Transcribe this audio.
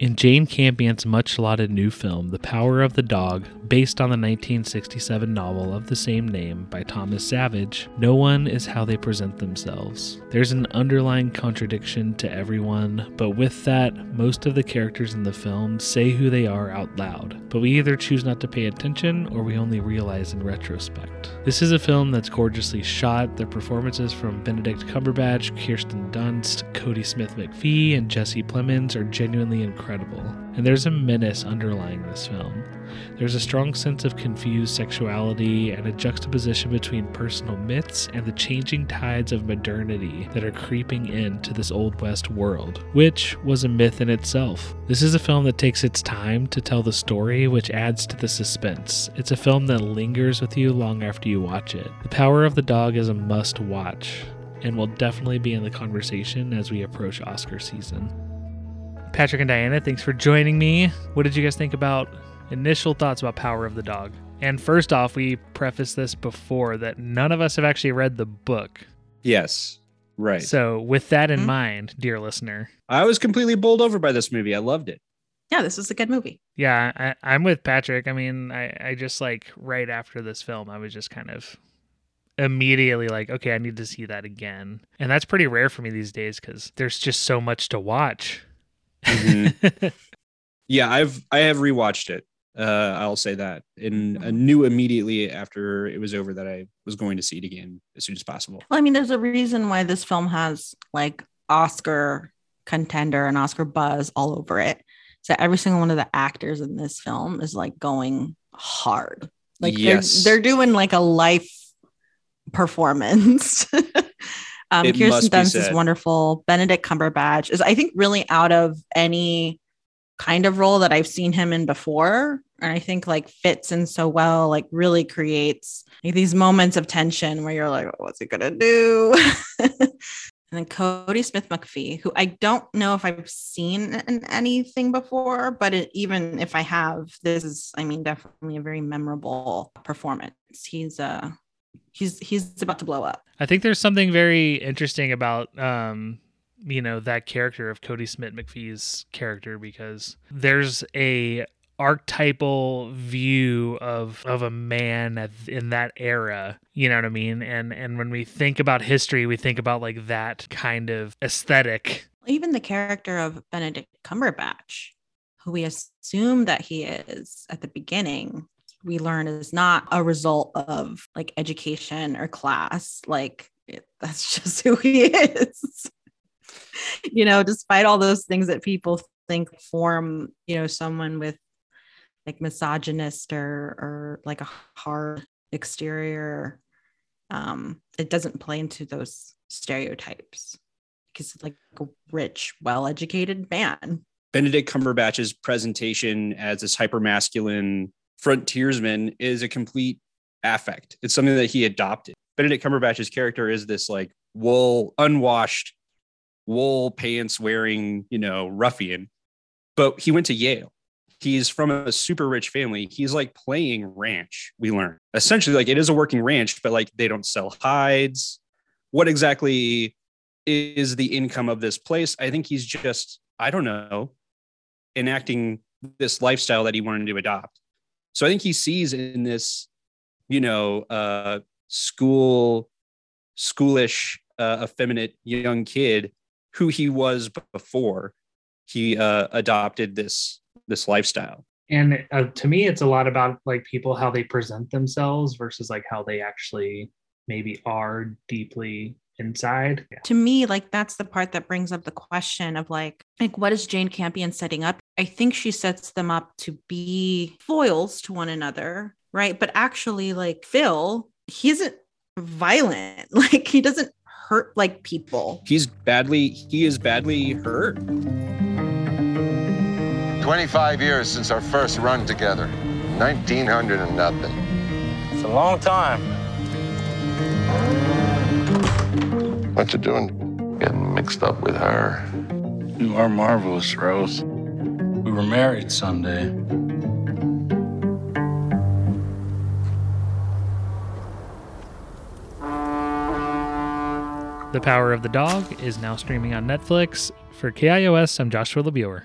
In Jane Campion's much lauded new film, The Power of the Dog, based on the 1967 novel of the same name by Thomas Savage, no one is how they present themselves. There's an underlying contradiction to everyone, but with that, most of the characters in the film say who they are out loud, but we either choose not to pay attention or we only realize in retrospect. This is a film that's gorgeously shot. The performances from Benedict Cumberbatch, Kirsten Dunst, Kodi Smit-McPhee, and Jesse Plemons are genuinely incredible and there's a menace underlying this film. There's a strong sense of confused sexuality and a juxtaposition between personal myths and the changing tides of modernity that are creeping into this Old West world, which was a myth in itself. This is a film that takes its time to tell the story, which adds to the suspense. It's a film that lingers with you long after you watch it. The Power of the Dog is a must watch and will definitely be in the conversation as we approach Oscar season. Patrick and Diana, thanks for joining me. What did you guys think about initial thoughts about Power of the Dog? And first off, we prefaced this before that none of us have actually read the book. Yes. Right. So, with that in mm-hmm. mind, dear listener, I was completely bowled over by this movie. I loved it. Yeah, this was a good movie. Yeah, I, am with Patrick. I mean, I, I just like right after this film, I was just kind of immediately like, okay, I need to see that again. And that's pretty rare for me these days because there's just so much to watch. Mm-hmm. yeah, I've I have rewatched it. Uh, I'll say that, and I mm-hmm. knew immediately after it was over that I was going to see it again as soon as possible. Well, I mean, there's a reason why this film has like Oscar contender and Oscar buzz all over it. So every single one of the actors in this film is like going hard. Like yes. they're, they're doing like a life performance. Um, Kirsten Dunst is wonderful. Benedict Cumberbatch is, I think, really out of any kind of role that I've seen him in before. And I think like fits in so well, like really creates like, these moments of tension where you're like, what's he gonna do? and then Kodi Smit-McPhee, who I don't know if I've seen in anything before, but it, even if I have, this is, I mean, definitely a very memorable performance. He's uh he's he's about to blow up. I think there's something very interesting about um you know that character of Kodi Smit-McPhee's character because there's a archetypal view of of a man in that era you know what i mean and and when we think about history we think about like that kind of aesthetic even the character of benedict cumberbatch who we assume that he is at the beginning we learn is not a result of like education or class. Like it, that's just who he is. you know, despite all those things that people think form, you know, someone with like misogynist or or like a hard exterior, um, it doesn't play into those stereotypes because it's like a rich, well-educated man. Benedict Cumberbatch's presentation as this hyper masculine frontiersman is a complete affect. It's something that he adopted. Benedict Cumberbatch's character is this like wool, unwashed, wool pants wearing, you know, ruffian, but he went to Yale. He's from a super rich family. He's like playing ranch, we learn. Essentially, like it is a working ranch, but like they don't sell hides. What exactly is the income of this place? I think he's just, I don't know, enacting this lifestyle that he wanted to adopt. So I think he sees in this, you know, uh, school, schoolish, uh, effeminate young kid who he was before he uh, adopted this this lifestyle. And uh, to me, it's a lot about like people how they present themselves versus like how they actually maybe are deeply inside. Yeah. To me, like that's the part that brings up the question of like, like what is Jane Campion setting up? I think she sets them up to be foils to one another, right? But actually, like Phil, he isn't violent. Like he doesn't hurt like people. He's badly, he is badly hurt. 25 years since our first run together. 1900 and nothing. It's a long time. What you doing? Getting mixed up with her. You are marvelous, Rose. We were married Sunday. The Power of the Dog is now streaming on Netflix. For KIOS, I'm Joshua LeBure.